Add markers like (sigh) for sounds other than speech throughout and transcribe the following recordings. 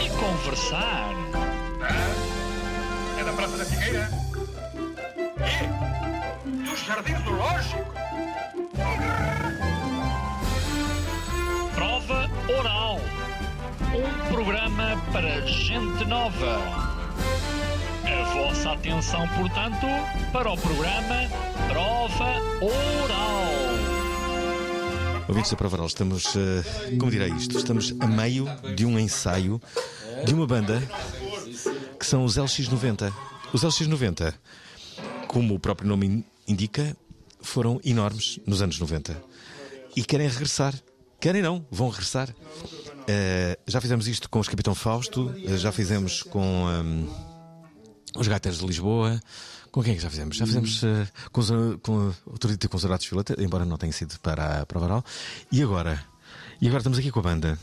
e conversar. É da Praça da Figueira? E? Dos Jardins do Lógico? Prova Oral. Um programa para gente nova. A vossa atenção, portanto, para o programa Prova Oral. Ouvintes da Prova Oral, estamos, eh, como direi isto, estamos a meio de um ensaio de uma banda que são os LX90. Os LX90, como o próprio nome in- indica, foram enormes nos anos 90 e querem regressar. Querem não, vão regressar. Eh, já fizemos isto com os Capitão Fausto, eh, já fizemos com ahm, os Gaiteiros de Lisboa. Com quem é que já fizemos? Já fizemos eh, com, o Torito com os Arados de Filata, embora não tenha sido para a prova oral. E agora? E agora estamos aqui com a banda.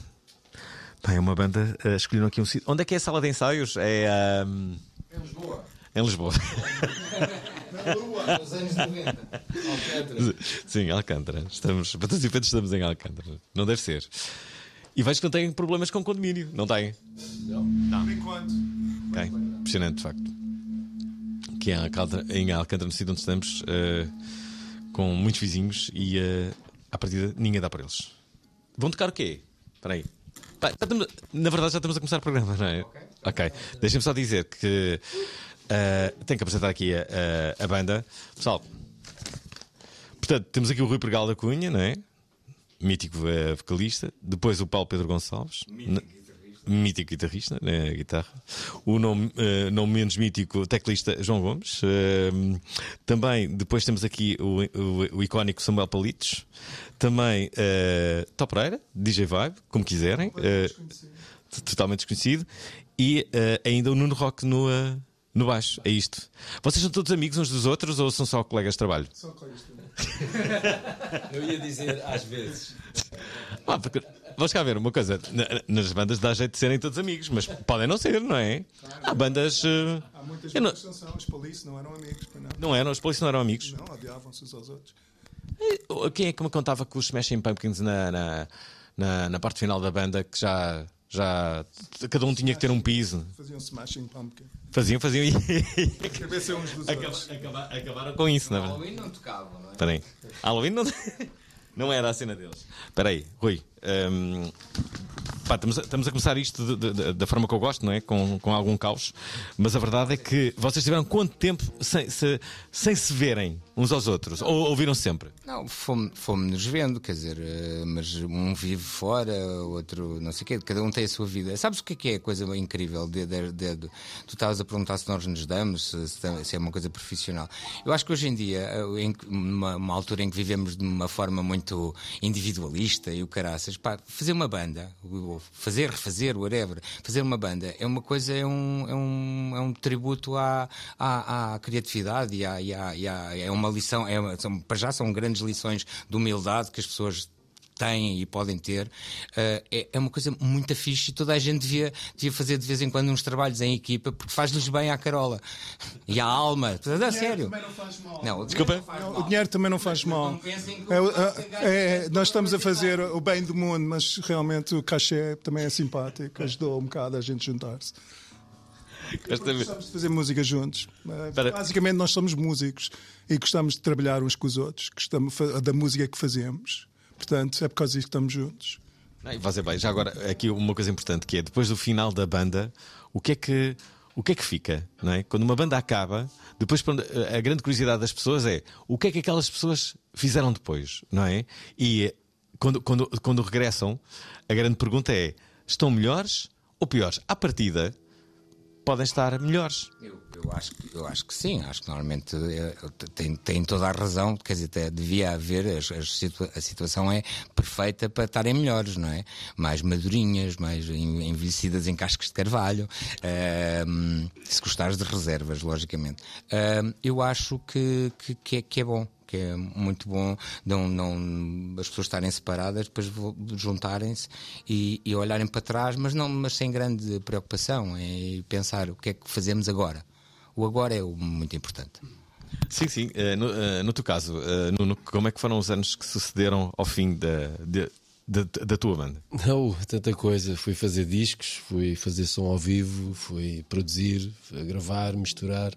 Bem, é uma banda, eh, escolheram aqui um sítio. Onde é que é a sala de ensaios? É. ahm, Em Lisboa. Em Lisboa. Na Lua, nos anos 90. Alcântara. Sim, Alcântara. Estamos, para todos os efeitos, estamos em Alcântara. Não deve ser. E vejo que não têm problemas com condomínio. Não têm? Não. Por enquanto. Ok. Impressionante, de facto. Que é em Alcântara, no sítio onde estamos, eh, com muitos vizinhos e eh, à partida ninguém dá para eles. Vão tocar o quê? Espera aí. Estamos- na verdade, já estamos a começar o programa, não é? Ok. Deixem-me só dizer que eh, tenho que apresentar aqui a, a- a banda. Pessoal, portanto, temos aqui o Rui Pregal da Cunha, não é? Mítico eh, vocalista. Depois o Paulo Pedro Gonçalves. Na- Mítico guitarrista, na guitarra. O não, eh, não menos mítico teclista João Gomes. Eh, também, depois temos aqui o, o- o icónico Samuel Palitos. Também uh, Top Pereira, DJ Vibe, como quiserem. t- totalmente desconhecido. E ainda o Nuno Rock no, no baixo. É isto. Vocês são todos amigos uns dos outros ou são só colegas de trabalho? (laughs) (laughs) Eu ia dizer às vezes. Ah, porque, vamos cá ver uma coisa. Na- nas bandas dá jeito de serem todos amigos, mas podem não ser, não é? Há bandas. eh, Há muitas bandas que não são, os polícias não eram amigos, não. não eram, os polícias não eram amigos. Não, odiavam-se uns aos outros. Quem é que me contava que os Smashing Pumpkins na, na, na, na parte final da banda que já. Já cada um tinha que ter um piso. Faziam smashing pumpkin. Faziam, faziam e Cabeça uns dos outros. Acaba- acaba- acabaram com isso, não é? Halloween não tocavam, não é? Espera aí. Halloween não, não era a cena deles. Espera aí, Rui. hum, pá, estamos, a, estamos a começar isto de- de- da forma que eu gosto, não é? Com, com algum caos. Mas a verdade é que vocês tiveram quanto tempo sem se, sem se verem uns aos outros? Ou ouviram sempre? Não, fomos- fomos-nos vendo, quer dizer, eh, mas um vive fora, outro não sei o quê, cada um tem a sua vida. Sabes o que é é a coisa incrível? De, de- tu estavas a perguntar se nós nos damos, se, se é uma coisa profissional. Eu acho que hoje em dia, eh, em numa, numa altura em que vivemos de uma forma muito individualista e o caraças, pá, fazer uma banda, fazer, refazer, whatever, fazer uma banda é uma coisa, é um, é um, é um tributo à, à, à criatividade e, à, e, à, e à- é uma lição, é são, para já são grandes lições de humildade que as pessoas têm e podem ter, Eh, é, é uma coisa muito fixe e toda a gente devia, devia fazer de vez em quando uns trabalhos em equipa porque faz-lhes bem à Carola e à alma. A sério. Também não faz mal. Não, Desculpa. Não, o dinheiro também não faz mal. É, o- é, é, nós estamos a fazer o bem do mundo, mas realmente o cachê também é simpático, ajudou um bocado a gente juntar-se. Gostamos de fazer música juntos. Eh, Espera. Basicamente, nós somos músicos e gostamos de trabalhar uns com os outros, gostamos da música que fazemos. Portanto, é por causa disso que estamos juntos. Não, ser bem. Já agora, aqui uma coisa importante que é depois do final da banda, o que é que. O que é que fica? Não é? Quando uma banda acaba, depois quando- a grande curiosidade das pessoas é o que é que aquelas pessoas fizeram depois, não é? E eh, quando, quando, quando regressam, a grande pergunta é: estão melhores ou piores? À partida, podem estar melhores. Eu, eu acho, eu acho que sim, acho que normalmente é, tem, tem toda a razão, quer dizer, até devia haver, situa- a situação é perfeita para estarem melhores, não é? Mais madurinhas, mais en- envelhecidas em cascos de carvalho, ahm, se gostares de reservas, logicamente. Ahm, eu acho que, que, que é, que é bom. Que é muito bom não, não, as pessoas estarem separadas, depois juntarem-se e, e olharem para trás, mas, não, mas sem grande preocupação, é pensar o que é que fazemos agora. O agora é o muito importante. Sim, sim. Eh, no, eh, no teu caso, eh, Nuno, como é que foram os anos que sucederam ao fim da, de- da, da tua banda? Não, tanta coisa. Fui fazer discos, fui fazer som ao vivo, fui produzir, gravar, misturar.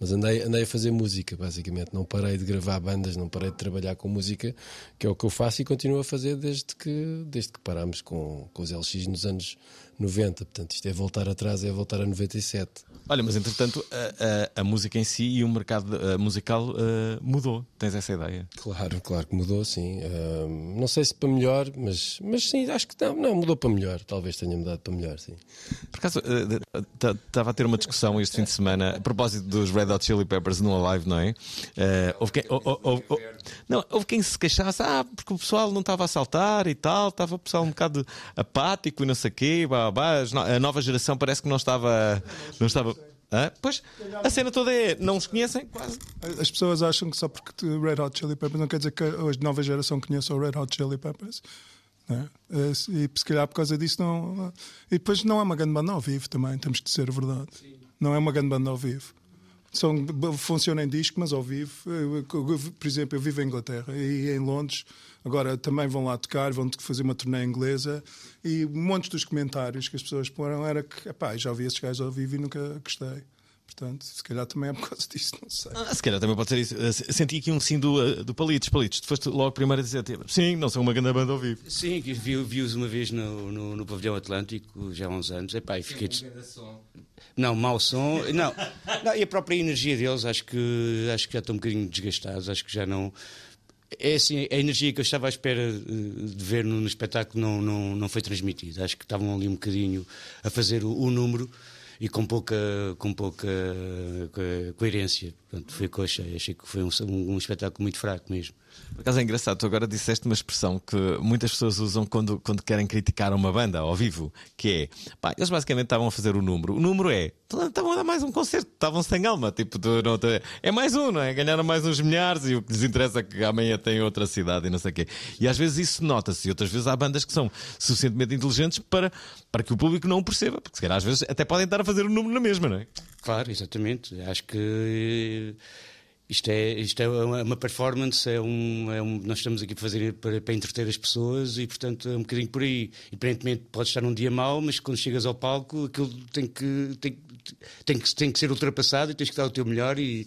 Mas andei, andei a fazer música, basicamente. Não parei de gravar bandas, não parei de trabalhar com música, que é o que eu faço e continuo a fazer desde que, desde que parámos com, com os LX nos anos 90. Portanto, isto é voltar atrás, é voltar a 97. Olha, mas entretanto, a, a- a música em si e o mercado eh, musical eh, mudou. Tens essa ideia? Claro, claro que mudou, sim. Ahm, não sei se para melhor, mas, mas sim, acho que não, não, mudou para melhor. Talvez tenha mudado para melhor, sim. Por acaso, estava a ter uma discussão este fim de semana a propósito dos Red Hot Chili Peppers no Alive, não é? Eh, houve, quem, hou- hou- hou- não, houve quem se queixasse, ah, porque o pessoal não estava a saltar e tal, estava o pessoal um bocado apático e não sei o quê, blá, no- a nova geração parece que não estava. Não estava Hã? Pois, a cena toda é, não os conhecem quase. As pessoas acham que só porque tu- Red Hot Chili Peppers não quer dizer que a nova geração conheça o Red Hot Chili Peppers. Eh, E se calhar por causa disso não. E depois não é uma grande banda ao vivo também, temos que dizer a verdade. Não é uma grande banda ao vivo. São, funciona em disco, mas ao vivo. Eu- eu- por exemplo, eu vivo em Inglaterra e em Londres. Agora também vão lá tocar, vão fazer uma turnê inglesa. E muitos dos comentários que as pessoas poram era que epá, já vi esses gajos ao vivo e nunca gostei. Portanto, se calhar também é por causa disso, não sei. Ah, se calhar também pode ser isso. Eh, Senti aqui um sim do, eh, do Palitos. Palitos, tu foste logo primeiro a dizer: tipo, sim, não são uma grande banda ao vivo. Sim, que vi- vi-os uma vez no, no, no Pavilhão Atlântico, já há uns anos. Epá, e fiquei. des- Não, mau som. Não, não, e a própria energia deles, acho que, acho que já estão um bocadinho desgastados. Acho que já não. É assim, a energia que eu estava à espera eh, de ver no, no espetáculo não, não, não foi transmitida. Acho que estavam ali um bocadinho a fazer o, o número e com pouca, com pouca co- coerência. Portanto, foi achei. Achei que foi um, um espetáculo muito fraco mesmo. Por acaso é engraçado, tu agora disseste uma expressão que muitas pessoas usam quando, quando querem criticar uma banda ao vivo, que é, pá, eles basicamente estavam a fazer o número. O número é, estavam a dar mais um concerto, estavam sem alma, tipo, tu não é mais um, não é? Ganharam mais uns milhares e o que lhes interessa é que amanhã tem outra cidade e não sei o quê. E às vezes isso nota-se, e outras vezes há bandas que são suficientemente inteligentes para, para que o público não o perceba, porque se calhar às vezes até podem estar a fazer o número na mesma, não é? Claro, exatamente. Acho que isto é, isto é uma performance, é um, é um- nós estamos aqui para fazer para, para entreter as pessoas e, portanto, é um bocadinho por aí. Independentemente, pode estar num dia mau, mas quando chegas ao palco, aquilo tem que, tem, tem que, tem que ser ultrapassado e tens que dar o teu melhor e,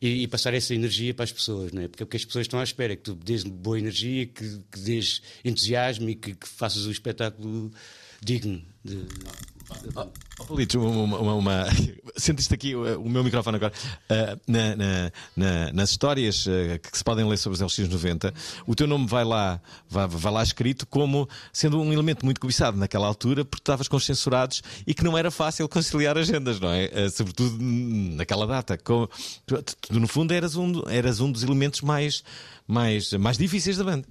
e, e passar essa energia para as pessoas, não é? Porque é o que as pessoas estão à espera, é que tu dês boa energia, que, que dês entusiasmo e que, que faças o espetáculo digno de. Oh, Politos, uma, uma, uma... (laughs) sentiste aqui o meu microfone agora. Uh, na- na- na- nas histórias uh, que se podem ler sobre os LX90, o teu nome vai lá, vai, vai lá escrito como sendo um elemento muito cobiçado naquela altura, porque estavas com os censurados e que não era fácil conciliar agendas, não é? Uh, sobretudo naquela data. Com- tu, tu, no fundo, eras um, eras um dos elementos mais, mais, mais difíceis da banda.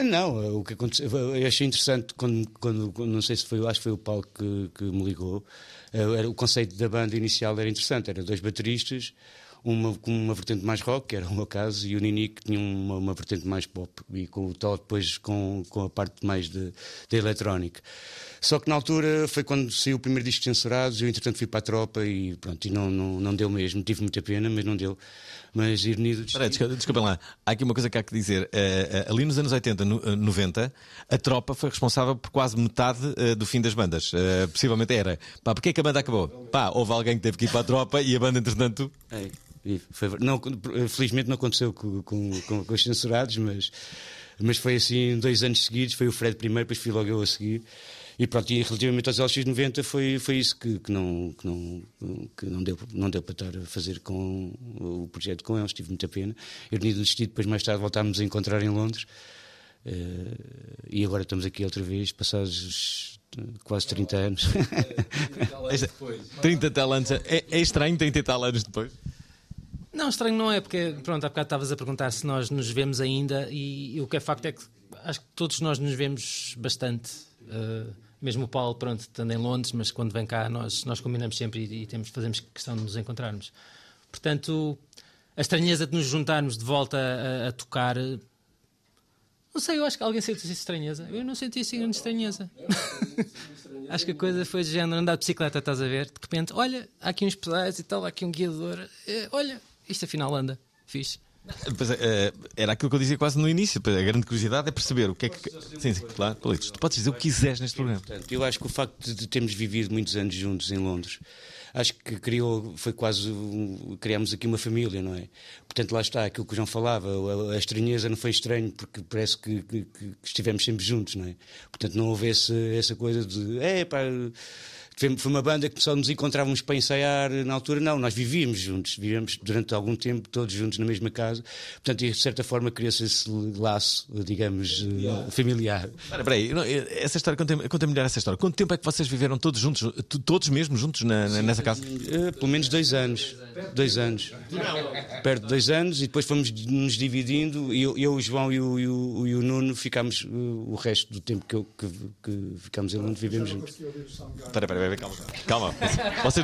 Não, o que aconteceu, eu achei interessante quando, quando, não sei se foi, acho que foi o Paulo que, que me ligou. eh, Era, o conceito da banda inicial era interessante, eram dois bateristas, uma com uma vertente mais rock, que era o meu caso, e o Nini que tinha uma, uma vertente mais pop, e com o Tó depois com, com a parte mais de, de eletrónica. Só que na altura foi quando saiu o primeiro disco de censurados, eu entretanto fui para a tropa e pronto, e não, não, não deu mesmo, tive muita pena, mas não deu. Mas ironia do Espera aí, destino. desculpa, desculpem lá. Há aqui uma coisa que há que dizer. Eh, ali nos anos 80, no- eh, 90, a tropa foi responsável por quase metade do fim das bandas. Possivelmente era. Pá, porquê que a banda acabou? Pá, houve alguém que teve que ir para a tropa e a banda, entretanto. É, e ver- não, felizmente não aconteceu com, com, com, com os censurados, mas, mas foi assim dois anos seguidos. Foi o Fred primeiro, depois fui logo eu a seguir. E pronto, e relativamente aos LX90 foi, foi isso que, que, não, que, não, que não, deu, não deu para estar a fazer com o projeto com eles, tive muita pena. Eu tinha desistido, depois mais tarde voltámos a encontrar em Londres. Eh, e agora estamos aqui outra vez, passados quase 30 anos. 30 tal anos. É, é estranho 30 tal anos depois? Não, estranho não é, porque, pronto, há bocado estavas a perguntar se nós nos vemos ainda e, e o que é facto é que acho que todos nós nos vemos bastante. Uh, mesmo o Paulo, pronto, estando em Londres, mas quando vem cá nós, nós combinamos sempre e, e temos, fazemos questão de nos encontrarmos. Portanto, a estranheza de nos juntarmos de volta a, a tocar. Não sei, eu acho que alguém sente essa estranheza. Eu não senti assim grande estranheza. (laughs) acho que a coisa foi de género andar de bicicleta, estás a ver? De repente, olha, há aqui uns pedais e tal, há aqui um guiador. Eh, olha, isto afinal anda. Fixe. Pois, é, era aquilo que eu dizia quase no início. A grande curiosidade é perceber o que é que. Sim, sim, claro, Politos. Tu podes dizer o que quiseres neste programa. Portanto, eu acho que o facto de termos vivido muitos anos juntos em Londres, acho que criou, foi quase. Criámos aqui uma família, não é? Portanto, lá está, aquilo que o João falava, a, a estranheza não foi estranho, porque parece que, que, que, estivemos sempre juntos, não é? Portanto, não houve essa, essa coisa de. É, pá foi uma banda que só nos encontrávamos para ensaiar na altura, não, nós vivíamos juntos, vivíamos durante algum tempo todos juntos na mesma casa, portanto, de certa forma criou-se esse laço, digamos, familiar. familiar. Espera, peraí, essa história, conta melhor essa história. Quanto tempo é que vocês viveram todos juntos, todos mesmo juntos na, Sim, nessa casa? Uh, pelo menos dois anos. Dois anos. Perto de dois anos, e depois fomos nos dividindo, eu, eu o João e o, e o, e o Nuno ficámos o resto do tempo que, eu, que, que ficámos em Londres, vivemos juntos. Espera, espera, calma. Calma. Você.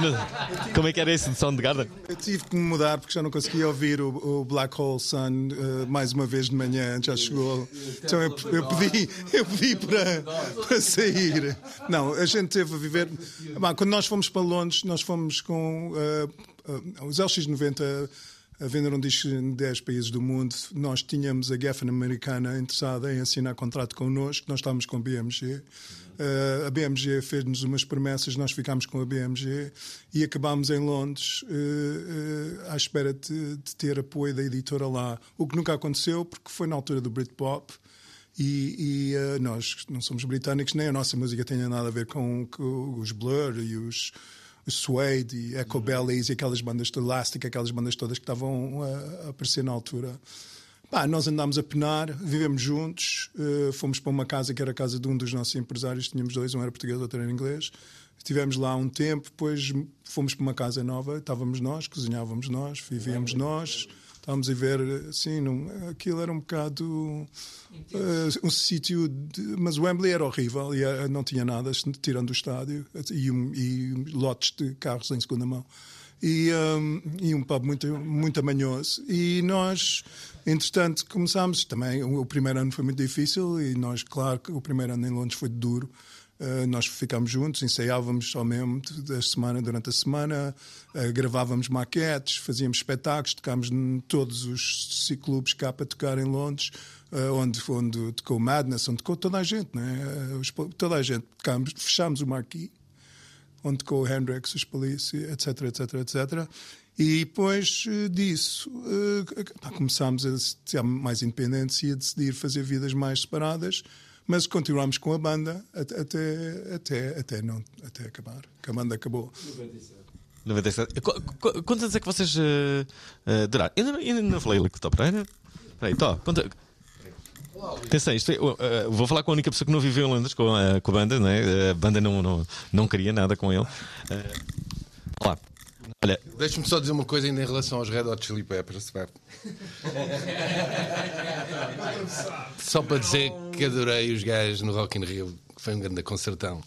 Como é que era esse de Soundgarden? Eu tive que me mudar porque já não conseguia ouvir o, o Black Hole Sun uh, mais uma vez de manhã, já chegou. Então eu, eu pedi, eu pedi para, para sair. Não, a gente teve a viver. quando nós fomos para Londres, nós fomos com uh, uh, os LX90 venderam discos em 10 países do mundo. Nós tínhamos a Geffen americana interessada em assinar contrato connosco, nós estávamos com a BMG. Uh, a BMG fez-nos umas promessas, nós ficámos com a BMG e acabámos em Londres uh, uh, à espera de, de, ter apoio da editora lá. O que nunca aconteceu, porque foi na altura do Britpop. E, e nós não somos britânicos, nem a nossa música tem nada a ver com, com os Blur e os, Suede e Echo Bellies e aquelas bandas de Elastic, aquelas bandas todas que estavam a, a aparecer na altura. Bah, nós andámos a penar, vivemos juntos, uh, fomos para uma casa que era a casa de um dos nossos empresários, tínhamos dois, um era português, outro era inglês. Estivemos lá um tempo, depois fomos para uma casa nova, estávamos nós, cozinhávamos nós, vivíamos nós, estávamos a ver, assim, num, aquilo era um bocado uh, um sítio, mas Wembley era horrível e uh, não tinha nada, tirando o estádio e, um, e lotes de carros em segunda mão e, um, e um pub muito, muito amanhoso. E nós, entretanto, começámos também. O, primeiro ano foi muito difícil e nós, claro, o primeiro ano em Londres foi duro. Uh, nós ficámos juntos, ensaiávamos ao mesmo da semana, durante a semana, uh, gravávamos maquetes, fazíamos espetáculos, tocámos em todos os clubes cá para tocar em Londres, uh, onde, onde tocou Madness, onde tocou toda a gente, né? toda a gente. Tocámos, fechámos o Marquis onde com o Hendrix, os Police, etc, etc, etc. E depois eh, disso uh, começámos a ser mais independentes e a decidir fazer vidas mais separadas, mas continuámos com a banda até, até, até, não, até acabar. Que a banda acabou. 97. 97. Quantos anos é que vocês uh, uh, duraram? Eu ainda, não falei com o aí, Tó, conta, Atenção, isto é, uh, vou falar com a única pessoa que não viveu em Londres com a, com a banda, né? a banda não, não, não queria nada com ele. Uh, olá. Olha. Deixa-me só dizer uma coisa ainda em relação aos Red Hot Chili Peppers. só para dizer que adorei os gajos no Rock in Rio, que foi um grande concertão.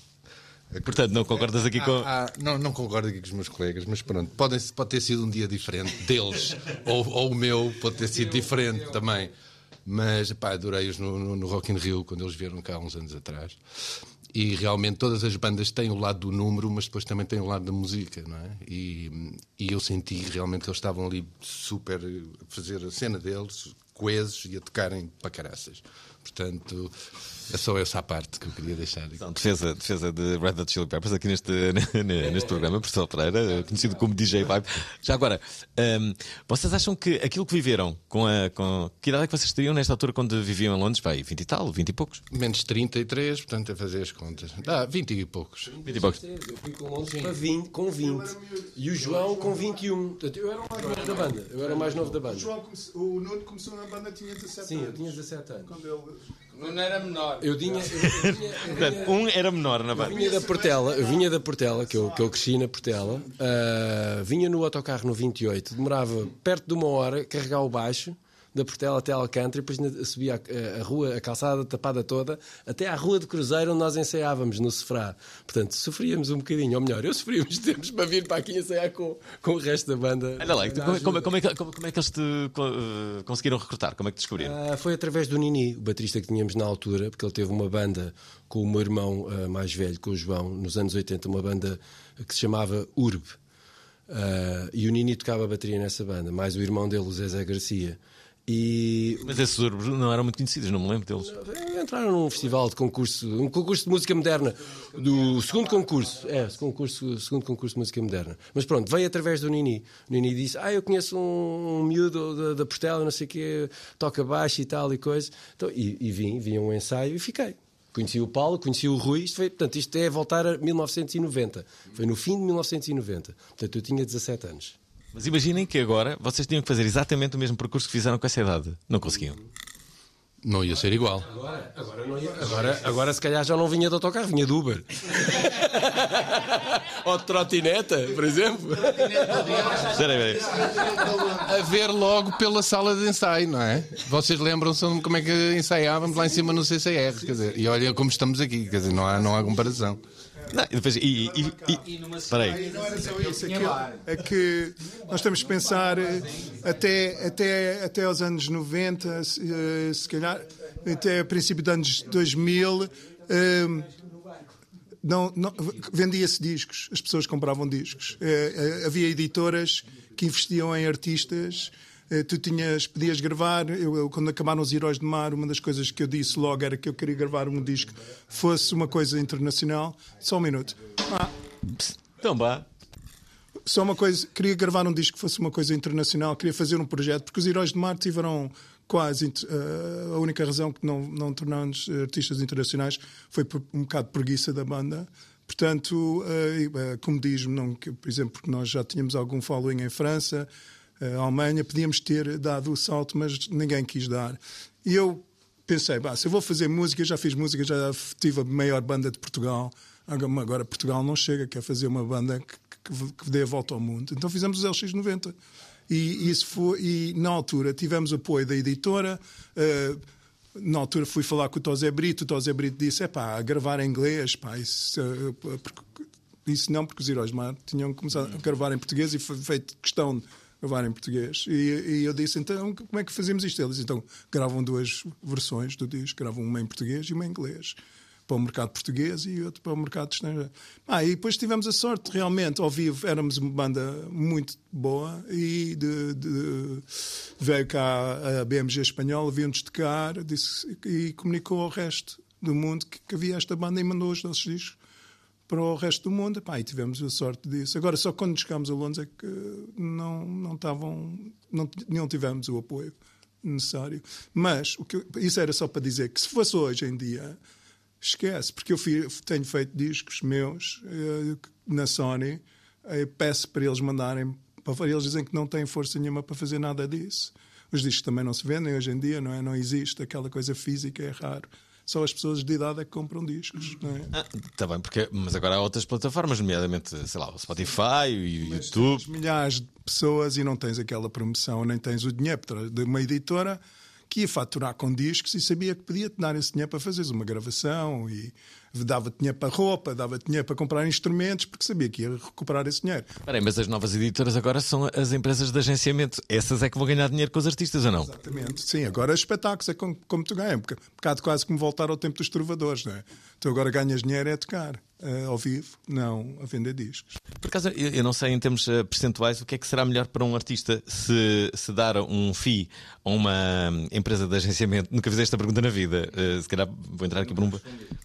Portanto, não concordas aqui com. Ah, ah, não, não concordo aqui com os meus colegas, mas pronto, pode, pode ter sido um dia diferente deles, (laughs) ou, ou o meu pode ter sido diferente também. Mas, pá, adorei-os no, no, no Rock in Rio, quando eles vieram cá uns anos atrás. E realmente todas as bandas têm o lado do número, mas depois também têm o lado da música, não é? E, e eu senti realmente que eles estavam ali super a fazer a cena deles, coesos e a tocarem para caraças. Portanto, é só essa a parte que eu queria deixar. Então, defesa, defesa de Red Hot Chili Peppers aqui neste, (laughs) neste programa, professor Pereira, conhecido como DJ Vibe. Já agora, um, vocês acham que aquilo que viveram com a. Com... Que idade é que vocês teriam nesta altura quando viviam em Londres? Vai, 20 e tal, 20 e poucos? Menos 33, portanto, a fazer as contas. Dá, 20 e poucos. 20 e poucos. Eu fui com Londres para 20, com 20. E o João com 21. Portanto, eu era o mais novo da banda. Eu era o mais novo da banda. O, João o Nuno começou na banda tinha 17 Sim, eu anos. tinha 17 anos. Quando ele... Não era menor. Eu tinha. Eu, eu Portanto, um era menor na Eu banda. vinha da Portela, eu vinha da Portela, que eu, que eu cresci na Portela, ah, vinha no autocarro no 28, demorava perto de uma hora carregar o baixo da Portela até Alcântara e depois subia a, a rua, a calçada tapada toda, até à rua de Cruzeiro onde nós ensaiávamos no Sofrá. Portanto, sofríamos um bocadinho, ou melhor, eu sofria uns tempos para vir para aqui ensaiar com, com o resto da banda. Olha lá, tu, Na como, ajuda. como- como é que, como- como é que eles te eh, conseguiram recrutar? Como é que te descobriram? Ah, foi através do Nini, o baterista que tínhamos na altura, porque ele teve uma banda com o meu irmão ah, mais velho, com o João, nos anos 80, uma banda que se chamava Urb. Ah, e o Nini tocava a bateria nessa banda, mais o irmão dele, o Zezé Garcia. E Mas esses urbos não eram muito conhecidos, não me lembro deles. entraram num festival de concurso, um concurso de música moderna, do segundo concurso, é, segundo concurso, segundo concurso de música moderna. Mas pronto, veio através do Nini. O Nini disse: Ah, eu conheço um, um miúdo da, Portela, não sei o quê, toca baixo e tal e coisa. Então, e, e vim, vi um ensaio e fiquei. Conheci o Paulo, conheci o Rui, isto foi, portanto, isto é voltar a 1990. Foi no fim de 1990. Portanto, eu tinha 17 anos. Mas imaginem que agora vocês tinham que fazer exatamente o mesmo percurso que fizeram com essa idade. Não conseguiam. Não ia ser igual. Agora, agora se calhar já não vinha de autocarro, vinha de Uber. (laughs) Ou de trotineta, por exemplo. A ver logo pela sala de ensaio, não é? Vocês lembram-se como é que ensaiávamos lá em cima no CCR, quer dizer, e olha como estamos aqui, quer dizer, não há, não há comparação. Não, e depois, e, e, e, espera aí. Não era só isso, é que, é que nós temos que pensar eh, até, até, até aos anos 90, se, eh, se calhar, até a princípio dos anos 2000, eh, não, não- vendia-se discos, as pessoas compravam discos. Havia editoras que investiam em artistas. Eh, Tu tinhas, podias gravar. Eu, eu, quando acabaram os Heróis do Mar, uma das coisas que eu disse logo era que eu queria gravar um disco fosse uma coisa internacional. Só um minuto. Ah, Então vá. só uma coisa, queria gravar um disco que fosse uma coisa internacional, queria fazer um projeto, porque os Heróis de Mar tiveram quase eh, a única razão que não, não tornámos artistas internacionais foi por um bocado de preguiça da banda. Portanto, eh, e, eh, como diz-me, não, que, por exemplo, porque nós já tínhamos algum following em França, eh, Alemanha, podíamos ter dado o salto, mas ninguém quis dar. E eu pensei, bah, se eu vou fazer música, já fiz música, já tive a maior banda de Portugal. Agora Portugal não chega, quer fazer uma banda que, que, que dê a volta ao mundo. Então fizemos os LX90. E, isso foi, e na altura tivemos apoio da editora. eh, na altura fui falar com o Tosé Brito. O Tosé Brito disse: é pá, gravar em inglês, pá, isso, porque, isso não, porque os Heróis de Mar tinham começado a gravar em português e foi feito questão gravar em português. E, e eu disse: então, como é que fazemos isto? Eles então gravam duas versões do disco, gravam uma em português e uma em inglês. Para o mercado português e outro para o mercado estrangeiro. Ah, e depois tivemos a sorte, realmente, ao vivo, éramos uma banda muito boa e de, de- veio cá a BMG espanhola, viu-nos tocar disse, e comunicou ao resto do mundo que, que havia esta banda e mandou os nossos discos para o resto do mundo. Pá, e tivemos a sorte disso. Agora, só quando chegámos a Londres é que não, não estavam, não, não tivemos o apoio necessário. Mas o que isso era só para dizer que se fosse hoje em dia, esquece, porque eu fi- tenho feito discos meus eh, na Sony, eh, peço para eles mandarem, para eles dizem que não têm força nenhuma para fazer nada disso. Os discos também não se vendem hoje em dia, não é? Não existe aquela coisa física, é raro. Só as pessoas de idade é que compram discos, não é? Ah, tá bem, porque, mas agora há outras plataformas, nomeadamente, sei lá, o Spotify, o YouTube. Tens milhares de pessoas e não tens aquela promoção, nem tens o dinheiro de uma editora que ia faturar com discos e sabia que podia te dar esse dinheiro para fazeres uma gravação e dava-te dinheiro para roupa, dava-te dinheiro para comprar instrumentos, porque sabia que ia recuperar esse dinheiro. Espera aí, mas as novas editoras agora são as empresas de agenciamento. Essas é que vão ganhar dinheiro com os artistas ou não? Exatamente. Sim, agora espetáculos é como, como tu ganhas. Um boca- um bocado quase como voltar ao tempo dos trovadores, não é? Tu agora ganhas dinheiro é a tocar eh, ao vivo, não a vender discos. Por acaso, eu, eu não sei em termos eh, percentuais o que é que será melhor para um artista se, se dar um FII a uma hum, empresa de agenciamento. Nunca fiz esta pergunta na vida. Eh, se calhar vou entrar aqui por um.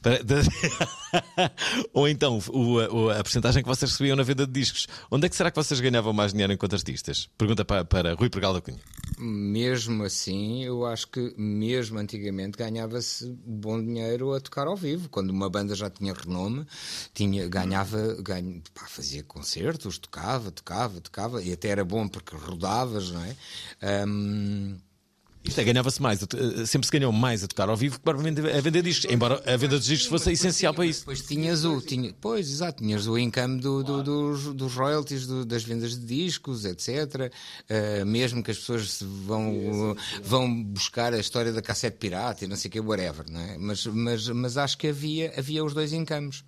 para- de- (laughs) Ou então o, o- a porcentagem que vocês recebiam na venda de discos. Onde é que será que vocês ganhavam mais dinheiro enquanto artistas? Pergunta para, para Rui Pergal da Cunha. Mesmo assim, eu acho que mesmo antigamente ganhava-se bom dinheiro a tocar ao vivo. Quando uma banda já tinha renome, tinha, ganhava, ganha, pá, fazia concertos, tocava, tocava, tocava, e até era bom porque rodavas, não é? Ahm, Isto é, ganhava-se mais, sempre se ganhou mais a tocar ao vivo que provavelmente a vender discos, embora a venda dos discos fosse essencial para isso. Depois tinhas o, tinha, pois, exato, tinhas o income do, do- dos, dos royalties, do- das vendas de discos, etc. Uh, mesmo que as pessoas vão, vão buscar a história da cassete pirata e não sei o que, whatever, não é? Mas, mas, mas acho que havia, havia os dois incomes.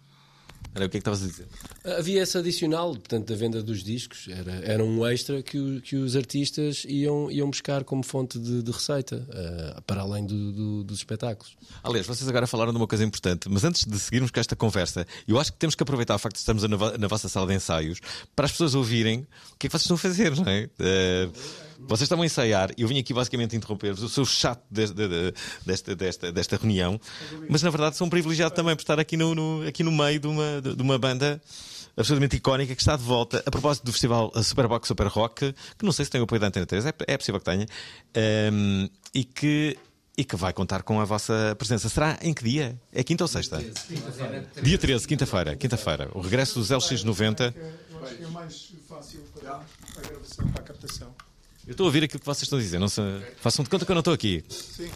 Era o que é que estavas a dizer? Havia esse adicional, portanto, da venda dos discos. Era, era um extra que, o- que os artistas iam, iam buscar como fonte de, de receita, eh, para além do- do- dos espetáculos. Aliás, vocês agora falaram de uma coisa importante, mas antes de seguirmos com esta conversa, eu acho que temos que aproveitar o facto de estarmos na, na vossa sala de ensaios para as pessoas ouvirem o que é que vocês estão a fazer, não é? Eh, vocês estavam a ensaiar, eu vim aqui basicamente interromper-vos, eu sou chato de- de- de- desta, desta, desta reunião, mas na verdade sou um privilegiado também por estar aqui no, no- aqui no meio de uma, de uma banda absolutamente icónica que está de volta a propósito do festival Superbox Super Rock, que não sei se tem o apoio da Antena 3, é, é possível que tenha, ehm, e que. E que vai contar com a vossa presença. Será em que dia? É quinta ou sexta? Dia 13, quinta-feira. Quinta-feira. O regresso dos LX90. Eu acho que é mais fácil para a gravação, para a captação. Eu estou a ouvir aquilo que vocês estão a dizer. Não se... Façam de conta que eu não estou aqui. Sim.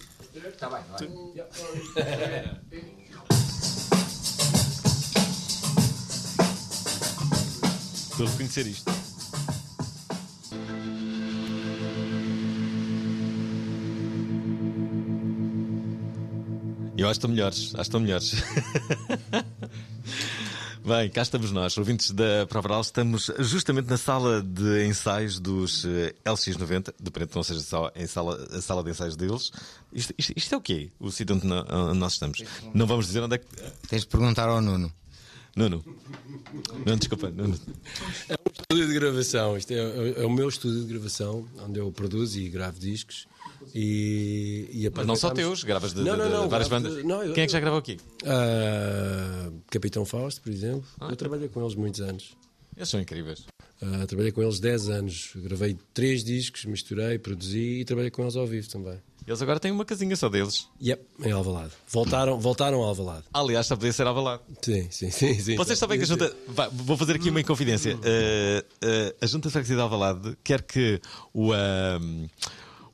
Estou a reconhecer isto. Eu acho que estão melhores. Acho que estão melhores. (laughs) Bem, cá estamos nós, ouvintes da Provaral. Estamos justamente na sala de ensaios dos eh, LX90, depende de não seja só em sala, a sala de ensaios deles. Isto, isto- isto é o quê? O sítio onde, nós estamos. Não vamos dizer onde é que. Tens de perguntar ao Nuno. Nuno. Nuno, desculpa. Nuno. Estúdio de gravação, isto é, é o meu estúdio de gravação, onde eu produzo e gravo discos. E, e Mas não só teus, gravas de, Não, de- não, de não, várias gravo bandas. de- não, eu- Quem é que já gravou aqui? Ah, Capitão Fausto, por exemplo. Ah, eu trabalhei com eles muitos anos. Eles são incríveis. Ah, trabalhei com eles 10 anos. Gravei três discos, misturei, produzi e trabalhei com eles ao vivo também. Eles agora têm uma casinha só deles. Yep, em Alvalade. Voltaram, voltaram a Alvalade. Aliás, só podia ser Alvalade. Sim, sim, sim. sim Vocês sabem que a junta. Vá, vou fazer aqui uma inconfidência. Uh, uh, a junta de freguesia de Alvalade quer que o. um,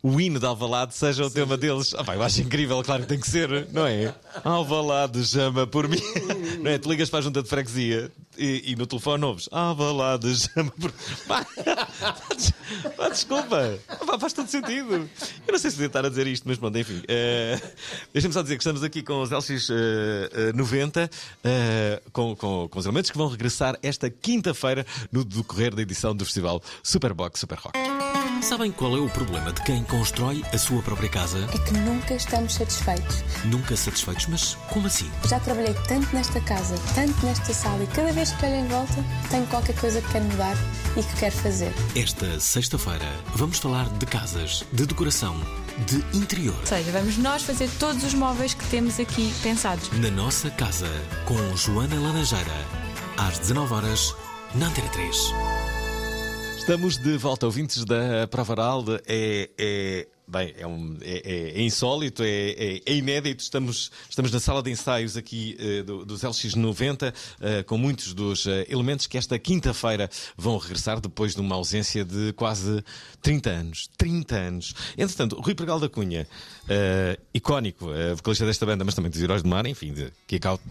o hino de Alvalade seja o tema deles. Ah, pá, eu acho incrível, claro que tem que ser, não é? Alvalade chama por mim. (laughs) Não é? Tu ligas para a junta de freguesia e, e no telefone ouves Alvalade chama por (laughs) pá, pá, desculpa, pá, faz todo sentido. Eu não sei se devia estar a dizer isto, mas pronto, enfim. Uh, Deixa-me só dizer que estamos aqui com os LX uh, 90, uh, com, com, com os elementos que vão regressar esta quinta-feira no decorrer da edição do festival Superbox Super Rock. Sabem qual é o problema de quem constrói a sua própria casa? É que nunca estamos satisfeitos. Nunca satisfeitos, mas como assim? Já trabalhei tanto nesta casa, tanto nesta sala e cada vez que olho em volta tenho qualquer coisa que quero mudar e que quero fazer. Esta sexta-feira vamos falar de casas, de decoração, de interior. Ou seja, vamos nós fazer todos os móveis que temos aqui pensados. Na nossa casa, com Joana Laranjeira, às 19 horas na Antena 3. Estamos de volta, ouvintes da Provaral. É, é, bem, é, um, é, é- é insólito, é, é- é inédito. Estamos, estamos na sala de ensaios aqui eh, do- dos LX90, eh, com muitos dos eh, elementos que esta quinta-feira vão regressar depois de uma ausência de quase 30 anos. 30 anos. Entretanto, Rui Pregal da Cunha, icónico, vocalista desta banda, mas também dos Heróis do Mar, enfim, de Out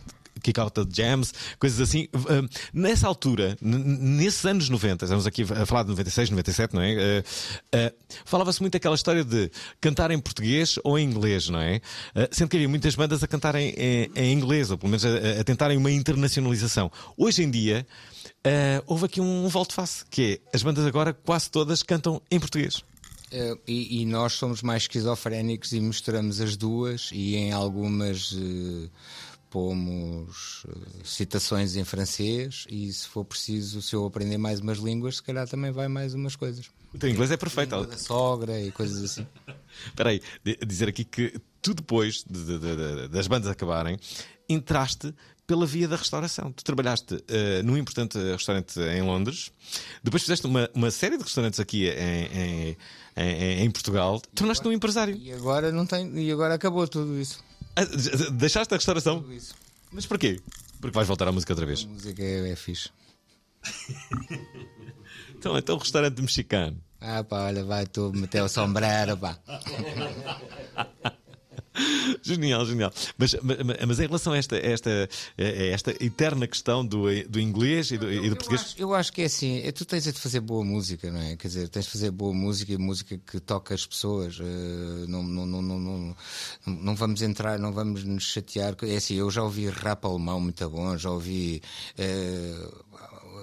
kick out the jams, coisas assim. Uh, nessa altura, nesses anos 90, estamos aqui a falar de 96, 97, não é? Uh, uh, Falava-se muito aquela história de cantar em português ou em inglês, não é? Uh, sendo que havia muitas bandas a cantarem em, inglês, ou pelo menos a, tentarem uma internacionalização. Hoje em dia, uh, houve aqui um volte-face, que é as bandas agora quase todas cantam em português. Eh, e, e nós somos mais esquizofrénicos e misturamos as duas e em algumas eh, pomos eh, citações em francês e se for preciso, se eu aprender mais umas línguas, se calhar também vai mais umas coisas. O teu inglês é perfeito. Da sogra e coisas assim. (laughs) Espera aí, dizer aqui que tu depois de- de- de- das bandas acabarem, entraste pela via da restauração. Tu trabalhaste eh, num importante restaurante em Londres, depois fizeste uma, uma série de restaurantes aqui em, em, em- em Portugal, tornaste-te um empresário. E agora não tem, e agora acabou tudo isso. (laughs) Deixaste a restauração? isso. Mas porquê? Porque vais voltar à música outra vez. A música é, é fixe. (laughs) Então, então o restaurante mexicano. Ah, pá, olha, vai tu meter o sombrero, pá. (laughs) (laughs) Genial, genial. Mas, mas, mas em relação a esta, esta, esta eterna questão do, do inglês e do, e do português. Eu acho, eu acho que é assim, é, tu tens de fazer boa música, não é? Quer dizer, tens de fazer boa música e música que toca as pessoas. eh, não, não, não, não, não, não vamos entrar, não vamos nos chatear. É assim, eu já ouvi rap alemão muito bom, já ouvi. eh,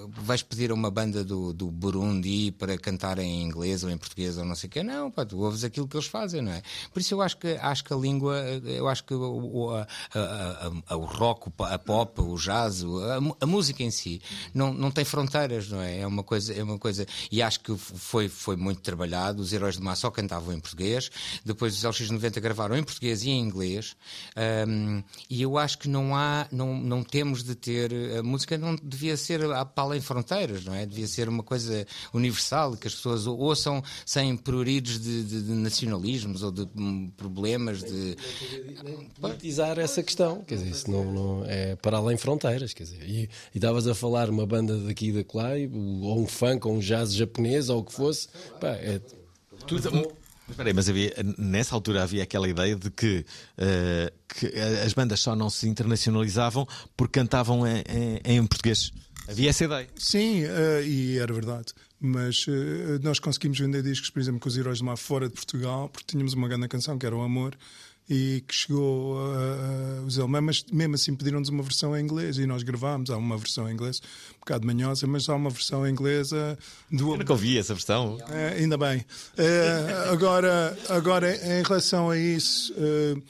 vais pedir a uma banda do, do Burundi para cantar em inglês ou em português ou não sei o quê. Não, pá, tu ouves aquilo que eles fazem, não é? Por isso eu acho que, acho que a língua, eu acho que o, a, a, a, o rock, a pop, o jazz, a, a, música em si, não, não tem fronteiras, não é? É uma coisa, é uma coisa. E acho que foi, foi muito trabalhado. Os Heróis de Mar só cantavam em português, depois os LX90 gravaram em português e em inglês. Um, e eu acho que não há, não, não temos de ter. A música não devia ser para além fronteiras, não é? Devia ser uma coisa universal, que as pessoas ouçam sem pruridos de, de, de nacionalismos ou de um, problemas de. politizar essa questão, quer dizer, isso não, não é para além fronteiras, quer dizer, e estavas a falar uma banda daqui e da lá, ou um funk, ou um jazz japonês, ou o que fosse, pá, é tudo. Espera mas havia, nessa altura havia aquela ideia de que, uh, que as bandas só não se internacionalizavam porque cantavam em, em, em português. Havia essa ideia. Sim, uh, e era verdade. Mas uh, nós conseguimos vender discos, por exemplo, com os Heróis do Mar fora de Portugal, porque tínhamos uma grande canção que era O Amor e que chegou uh, os alemães, mas mesmo assim pediram-nos uma versão em inglês e nós gravámos. Há uma versão em inglês, um bocado manhosa, mas há uma versão em inglesa do. Eu nunca ouvi essa versão. É, ainda bem. Uh, agora, agora, em relação a isso, uh,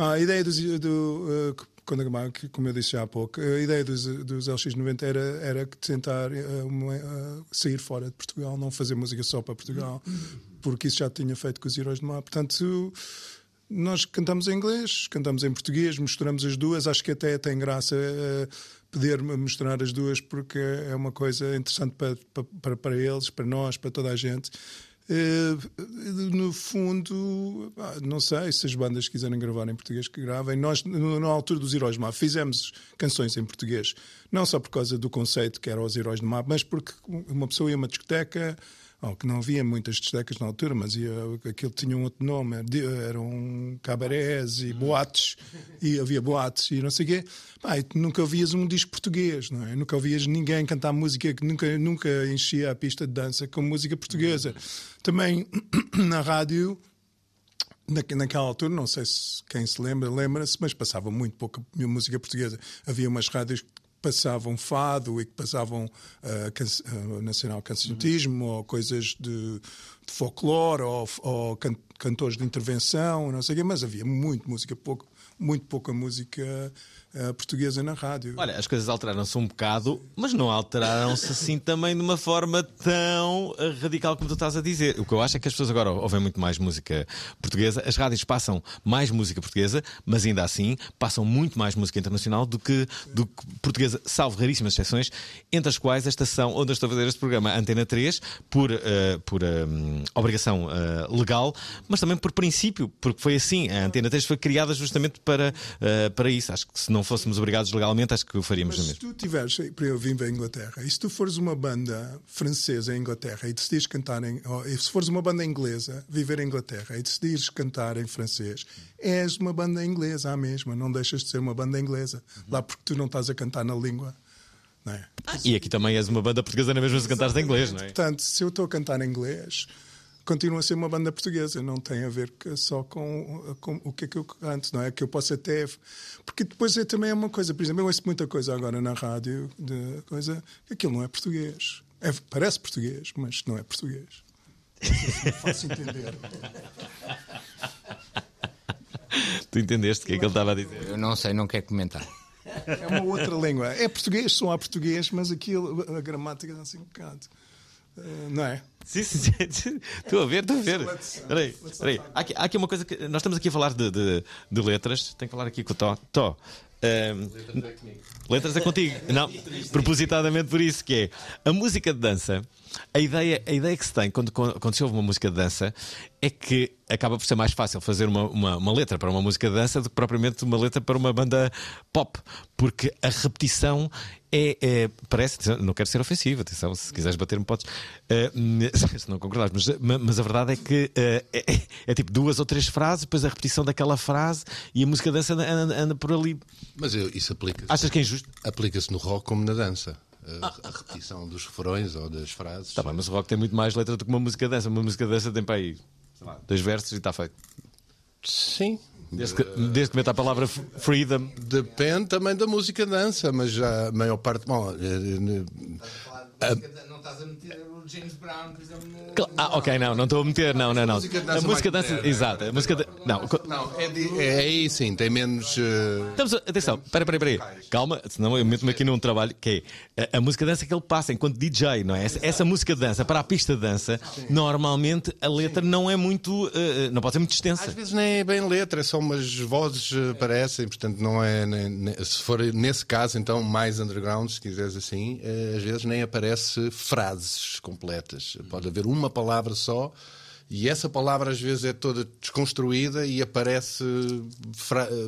a ideia do. do quando, como eu disse já há pouco, a ideia dos, dos LX90 era, era tentar uma, sair fora de Portugal, não fazer música só para Portugal, porque isso já tinha feito com os Heróis do Mar. Portanto, nós cantamos em inglês, cantamos em português, misturamos as duas. Acho que até tem graça uh, poder misturar as duas, porque é uma coisa interessante para, para, para eles, para nós, para toda a gente. Uh, no fundo, não sei se as bandas quiserem gravar em português, que gravem. Nós, na altura dos Heróis do Mar, fizemos canções em português, não só por causa do conceito que eram os Heróis do Mar, mas porque uma pessoa ia a uma discoteca Oh, que não havia muitas discotecas na altura, mas ia, aquilo tinha um outro nome, eram cabarés e boates, e havia boates e não sei o quê. Pá, nunca ouvias um disco português, não é? Nunca ouvias ninguém cantar música que nunca, nunca enchia a pista de dança com música portuguesa. Também (clears throat) na rádio, naquela altura, não sei se quem se lembra, lembra-se, mas passava muito pouca música portuguesa. Havia umas rádios que passavam fado e que passavam uh, can uh, nacional cancionismo uhum. ou coisas de, de folclore ou, ou can cantores de intervenção, não sei o quê, mas havia muito música, pouco, muito pouca música uh, portuguesa na rádio. Olha, as coisas alteraram-se um bocado, mas não alteraram-se assim também de uma forma tão radical como tu estás a dizer. O que eu acho é que as pessoas agora ouvem muito mais música portuguesa, as rádios passam mais música portuguesa, mas ainda assim passam muito mais música internacional do que, do que portuguesa, salvo raríssimas exceções, entre as quais a estação onde eu estou a fazer este programa, Antena 3, por, uh, por um, obrigação uh, legal, mas também por princípio, porque foi assim. A Antena 3 foi criada justamente para, para isso. Acho que se não fôssemos obrigados legalmente, acho que o faríamos Mas mesmo. se tu tiveres, eu vim da Inglaterra, e se tu fores uma banda francesa em Inglaterra e decidires cantar em. Ou, se fores uma banda inglesa, viver em Inglaterra e decidires cantar em francês, és uma banda inglesa à mesma, não deixas de ser uma banda inglesa. Lá porque tu não estás a cantar na língua. É? Ah, e aqui também és uma banda portuguesa na mesma se cantares em inglês, não é? Portanto, se eu estou a cantar em inglês, continua a ser uma banda portuguesa, não tem a ver só com, com, o que é que eu canto, não é? Que eu posso até. Porque depois é também uma coisa, por exemplo, eu ouço muita coisa agora na rádio, de coisa, que aquilo não é português. É, parece português, mas não é português. Não faço entender. Tu entendeste o que é que ele estava a dizer? Eu não sei, não quero comentar. É uma outra língua. É português, só há português, mas aquilo, a gramática é assim um bocado. Uh, não é? Sim, sim, sim. Estou a ver, estou a ver. Espera aí, espera aí. Há aqui, há aqui uma coisa que. Nós estamos aqui a falar de, de, de letras. Tenho que falar aqui com o Tó. Tó. Um, letras é contigo. Não, propositadamente por isso, que é a música de dança. A ideia, a ideia que se tem quando, quando se ouve uma música de dança é que acaba por ser mais fácil fazer uma, uma, uma letra para uma música de dança do que propriamente uma letra para uma banda pop, porque a repetição é, é- parece, não quero ser ofensivo, atenção, se quiseres bater-me podes, eh, (laughs) se não concordares, mas, ma- mas a verdade é que eh, é, é- é tipo duas ou três frases, depois a repetição daquela frase e a música de dança anda, anda- anda por ali. Mas eu- isso aplica Achas que é injusto? Aplica-se no rock como na dança. A, a repetição dos refrões ou das frases. Tá bem, mas o rock tem muito mais letra do que uma música de dança. Uma música de dança tem para aí dois versos e está feito. Sim. Desde que, desde que meta a palavra freedom. Depende também da música dança, mas já a maior parte. Bom, eh, eh, Não estás a meter o James Brown, por exemplo, no. Ah, ok, não, não estou a meter, não, não, não. música A música dança, moderna. exato. A música de, não, Não, é, é aí sim, tem menos. eh, Estamos a- atenção, espera, espera, espera. Calma, senão eu meto-me aqui num trabalho que é a, a música dança que ele passa enquanto DJ, não é? Essa, essa música de dança para a pista de dança, normalmente a letra não é muito. eh, não pode ser muito extensa. Às vezes nem é bem letra, são umas vozes eh, parecem, portanto não é. nem- nem- se for nesse caso, então, mais underground, se quiseres assim, eh, às vezes nem aparece frases completas. Pode haver uma palavra só. E essa palavra às vezes é toda desconstruída e aparece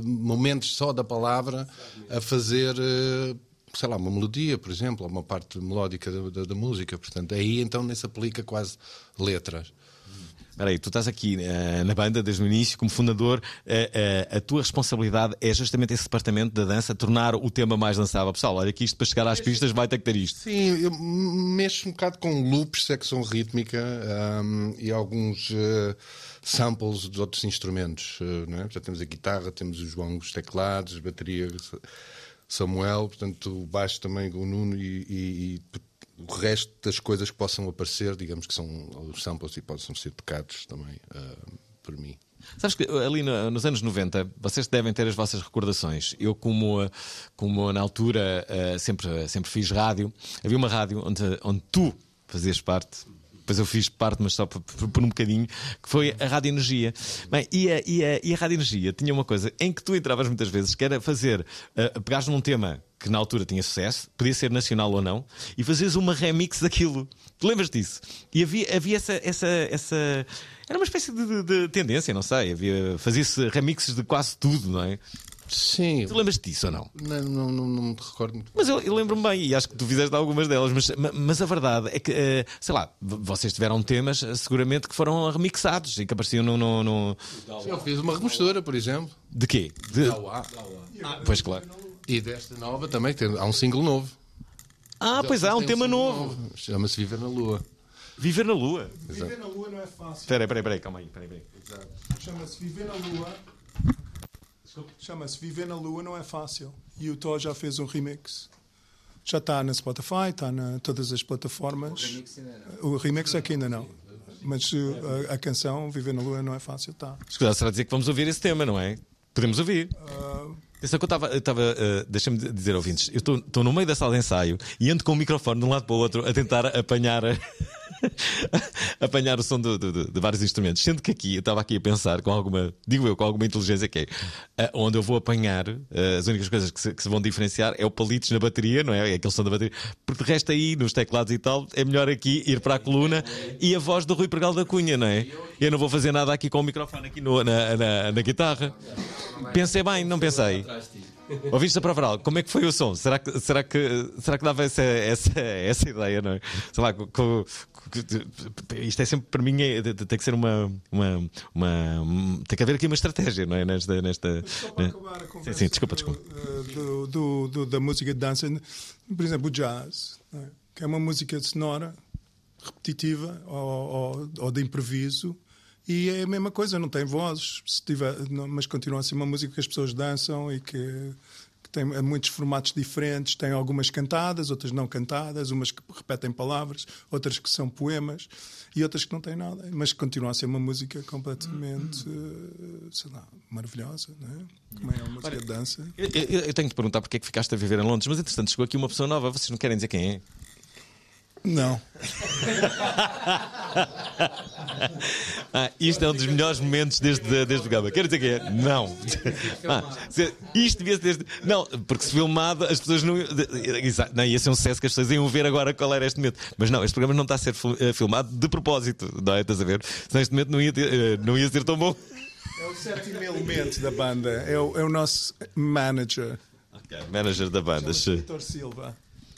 momentos só da palavra a fazer, eh, sei lá, uma melodia, por exemplo, ou uma parte melódica da, da- da música. Portanto, aí então nem se aplica quase letras. Espera aí, tu estás aqui eh, na banda desde o início, como fundador, eh, eh, a tua responsabilidade é justamente esse departamento da dança, tornar o tema mais dançável. Pessoal, olha que isto para chegar às pistas vai ter que ter isto. Sim, eu mexo um bocado com loops, secção rítmica ahm, e alguns samples de outros instrumentos. eh, não é? Já temos a guitarra, temos os bongos, teclados, bateria, Samuel, portanto, baixo também com o Nuno e, e- e o resto das coisas que possam aparecer, digamos que são os samples e possam ser tocados também ah, por mim. Sabes que ali no- nos anos 90 vocês devem ter as vossas recordações. Eu, como, eh, como na altura eh, sempre, sempre fiz rádio, havia uma rádio onde, onde tu fazias parte. Depois eu fiz parte, mas só por, por- por um bocadinho, que foi a Rádio Energia. Bem, e, a, e, a, e a Rádio Energia tinha uma coisa em que tu entravas muitas vezes, que era fazer, uh, pegares num tema que na altura tinha sucesso, podia ser nacional ou não, e fazeres uma remix daquilo. Tu lembras disso? E havia, havia essa, essa, essa. Era uma espécie de, de- de tendência, não sei. Havia, fazia-se remixes de quase tudo, não é? Sim. Tu lembras disso ou não? Não, não, não, não me recordo muito. Mas eu, eu lembro-me bem, e acho que tu fizeste algumas delas, mas, ma- mas a verdade é que, eh, sei lá, vocês tiveram temas eh, seguramente que foram remixados e que apareciam no. no, no- Eu fiz uma remistura, por exemplo. De quê? De... Dauá. Ah, pois claro. E desta nova também, tem- há um single novo. Ah, pois há, um Tem tema single novo. Chama-se Viver na Lua. Viver na Lua. Viver na Lua não é fácil. Espera aí, espera aí, calma aí. Espera aí, espera aí. Chama-se Viver na Lua. Chama-se Viver na Lua não é fácil. E o Tó já fez um remix. Já está na Spotify, está na todas as plataformas. O remix é que ainda não. Mas uh, a, a canção Viver na Lua não é fácil, está. Escusa, será dizer que vamos ouvir esse tema, não é? Podemos ouvir. Atenção que eu estava, eu estava, eh, deixa-me dizer, ouvintes, eu estou- estou no meio da sala de ensaio e ando com o microfone de um lado para o outro a tentar apanhar, (laughs) (laughs) apanhar o som do- de vários instrumentos. Sendo que aqui, eu estava aqui a pensar com alguma, digo eu, com alguma inteligência, que é eh, onde eu vou apanhar eh, as únicas coisas que se, que se vão diferenciar é o palitos na bateria, não é? É aquele som da bateria. Porque de resto aí, nos teclados e tal, é melhor aqui ir para a coluna e a voz do Rui Pregal da Cunha, não é? Eu não vou fazer nada aqui com o microfone aqui no- na, na, na guitarra. Pensei bem, não pensei. Ouviste a prova oral? Como é que foi o som? Será que, será que, será que dava essa, essa, essa ideia, não é? Sei lá, co- co- co- isto é sempre para mim, é- tem que ser uma, uma, uma- Tem que haver aqui uma estratégia, não é? Nesta. nesta né? Sim, sim, desculpa, desculpa. uh, do, do- do- da música de dança, por exemplo, o jazz, é? que é uma música sonora, repetitiva ou, ou- ou de improviso. E é a mesma coisa, não tem vozes, tiver, não- mas continua a ser uma música que as pessoas dançam e que, que tem muitos formatos diferentes. Tem algumas cantadas, outras não cantadas, umas que repetem palavras, outras que são poemas e outras que não têm nada. Mas continua a ser uma música completamente, eh, sei lá, maravilhosa, não é? Como é uma música de dança. Eu, eu- eu tenho que te perguntar porque é que ficaste a viver em Londres, mas entretanto chegou aqui uma pessoa nova, vocês não querem dizer quem é? Não. (laughs) Ah, isto é um dos melhores momentos deste, deste programa. Quero dizer que é? Não. (laughs) Ah, isto devia ser. Desde... Não, porque se filmado, as pessoas não. Exato, não ia ser um sucesso que as pessoas iam ver agora qual era este momento. Mas não, este programa não está a ser eh, filmado de propósito, não é? Estás a ver? Senão este momento não ia, ter- eh, não ia ser tão bom. É o sétimo elemento da banda. É o, é o nosso manager, Manager da banda. Vitor Silva.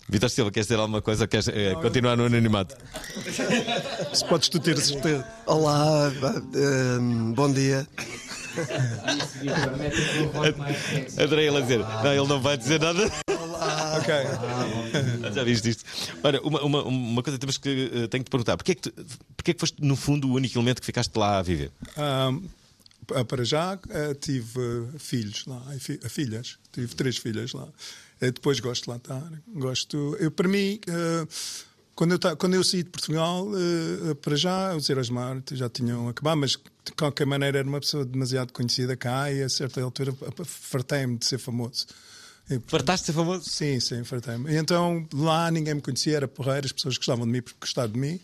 Vitor Silva, queres dizer alguma coisa queres eh, continuar no anonimato? Se podes tu ter certeza. Olá, hum, bom dia. (laughs) Adorei ele a dizer. Não, ele não vai dizer nada. Ok. Já viste isto? Ora, uma, uma, uma coisa que temos que eh, tenho que te perguntar: porquê é que, tu, porquê é que foste, no fundo, o único elemento que ficaste lá a viver? Ahm, pa- para já eh, tive filhos lá, fi- filhas, tive três filhas lá. Eh, depois gosto de lá estar. Gosto. Eu, para mim, eh, quando, eu quando eu saí de Portugal, eh, para já os Marte já tinham acabado, mas de qualquer maneira era uma pessoa demasiado conhecida cá e a certa altura fartei-me de ser famoso. Fartaste de ser famoso? Sim, sim, fartei-me. E Então lá ninguém me conhecia, era porreiro, as pessoas gostavam de mim porque gostavam de mim.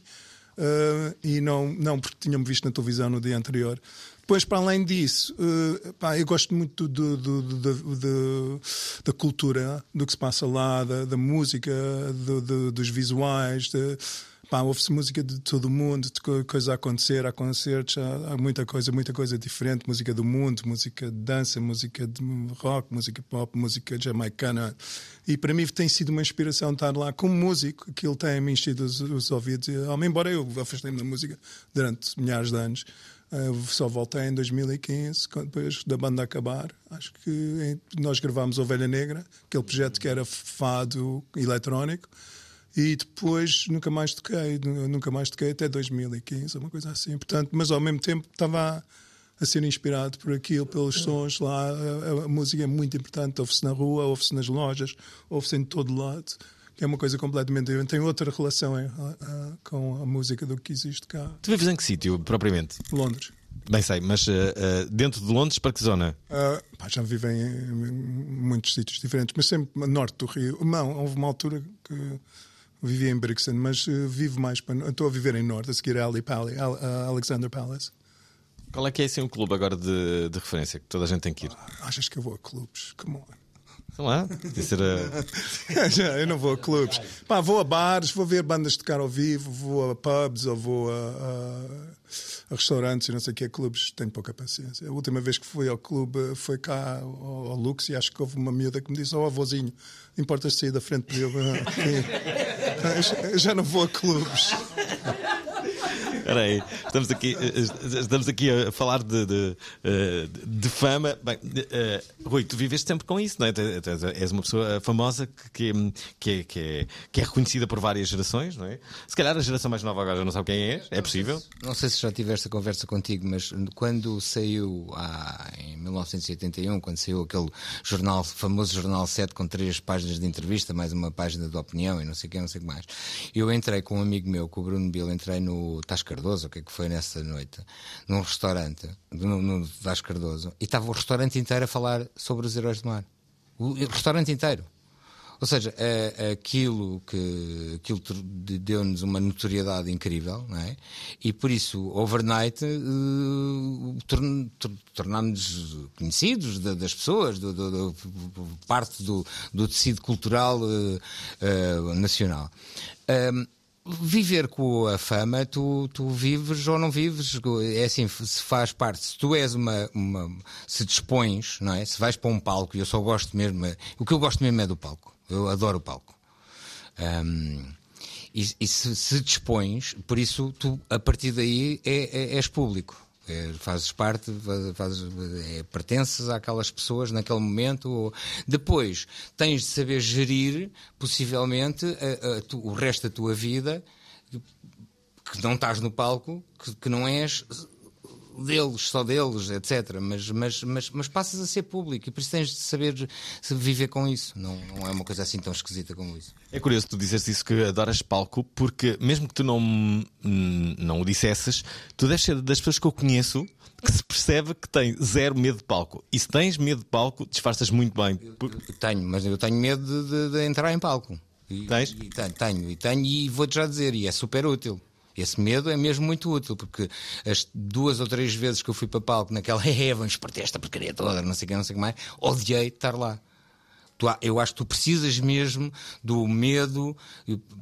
eh, e não, não porque tinham-me visto na televisão no dia anterior. Depois, para além disso, eh, pá, eu gosto muito do, do- do- da cultura, do que se passa lá, da, da música, do- do- dos visuais. De, pá, ouve-se música de todo o mundo, de co- coisa a acontecer, há concertos, há, há muita coisa, muita coisa diferente. Música do mundo, música de dança, música de rock, música pop, música jamaicana. E para mim tem sido uma inspiração estar lá como músico, aquilo tem-me enchido os, os ouvidos. Embora eu afastei-me da música durante milhares de anos, eh, só voltei em 2015, quando- depois da banda acabar. Acho que em- nós gravámos Ovelha Negra, aquele projeto que era fado eletrónico. E depois nunca mais toquei, nu- nunca mais toquei até 2015, uma coisa assim. Portanto, mas ao mesmo tempo estava a ser inspirado por aquilo, pelos sons lá. A, a- música é muito importante, ouve-se na rua, ouve-se nas lojas, ouve-se em todo lado, é uma coisa completamente diferente. Tem outra relação eh, ah, com a música do que existe cá. Tu vives em que sítio, propriamente? Londres. Bem sei, mas eh, eh, dentro de Londres, para que zona? Ah, pá, já vivi em, muitos sítios diferentes, mas sempre a norte do Rio. Não, houve uma altura que vivi em Brixton, mas eh, vivo mais para. Estou a viver em norte, a seguir a Ali Pali, a, a Alexander Palace. Qual é que é assim um clube agora de, de referência que toda a gente tem que ir? Achas que eu vou a clubes? Come on. Sei lá, a. (laughs) Já, eu não vou a clubes. Pá, vou a bares, vou ver bandas tocar ao vivo, vou a pubs ou vou a, a- a restaurantes e não sei o que, clubes, tenho pouca paciência. A última vez que fui ao clube foi cá ao, ao Lux e acho que houve uma miúda que me disse: Ó avôzinho, importas sair da frente (laughs) já- eu já não vou a clubes. Espera aí, estamos aqui, eh, estamos aqui a falar de, de, eh, de fama. Bem, eh, Rui, tu vives sempre com isso, não é? És uma pessoa famosa que, que, é, que, é, que é reconhecida por várias gerações, não é? Se calhar a geração mais nova agora já não sabe quem és, é possível. Não sei se já tive esta conversa contigo, mas quando saiu ah, em 1981, quando saiu aquele jornal, famoso Jornal 7 com três páginas de entrevista, mais uma página de opinião e não sei o que, não sei o que mais, eu entrei com um amigo meu, com o Bruno Bill, entrei no Tás Cardoso, o que é que foi nessa noite, num restaurante, no, no Cardoso, e estava o restaurante inteiro a falar sobre os heróis do mar. O, o restaurante inteiro. Ou seja, é, aquilo que aquilo deu-nos uma notoriedade incrível, não é? E por isso, overnight, eh, torn- tor- tornámos conhecidos da- das pessoas, do, parte do, do tecido cultural eh, eh, nacional. Ahm, Viver com a fama, tu, tu vives ou não vives, é assim, se faz parte, se tu és uma, uma se dispões, não é? Se vais para um palco, e eu só gosto mesmo, o que eu gosto mesmo é do palco, eu adoro o palco. Ahm, e e se, se dispões, por isso tu, a partir daí, é, é- és público. É, fazes parte, faz- fazes, é, pertences àquelas pessoas naquele momento. ou- Depois tens de saber gerir, possivelmente, a- a tu- o resto da tua vida, que não estás no palco, que, que não és deles, só deles, etc. Mas, mas, mas, mas passas a ser público e por isso tens de saber viver com isso. Não, não é uma coisa assim tão esquisita como isso. É curioso tu disseste isso que adoras palco, porque mesmo que tu não, não o dissesses, tu deves ser das pessoas que eu conheço que se percebe que tem zero medo de palco. E se tens medo de palco, disfarças muito bem. Por- Tenho, mas eu tenho medo de, de- de entrar em palco. E, Tens? E tenho, tenho, e tenho, e vou-te já dizer, e é super útil. Esse medo é mesmo muito útil, porque as duas ou três vezes que eu fui para palco naquela, (laughs) é, vamos partir esta porcaria toda, não sei o que, não sei o que mais, odiei estar lá. Eu acho que tu precisas mesmo do medo.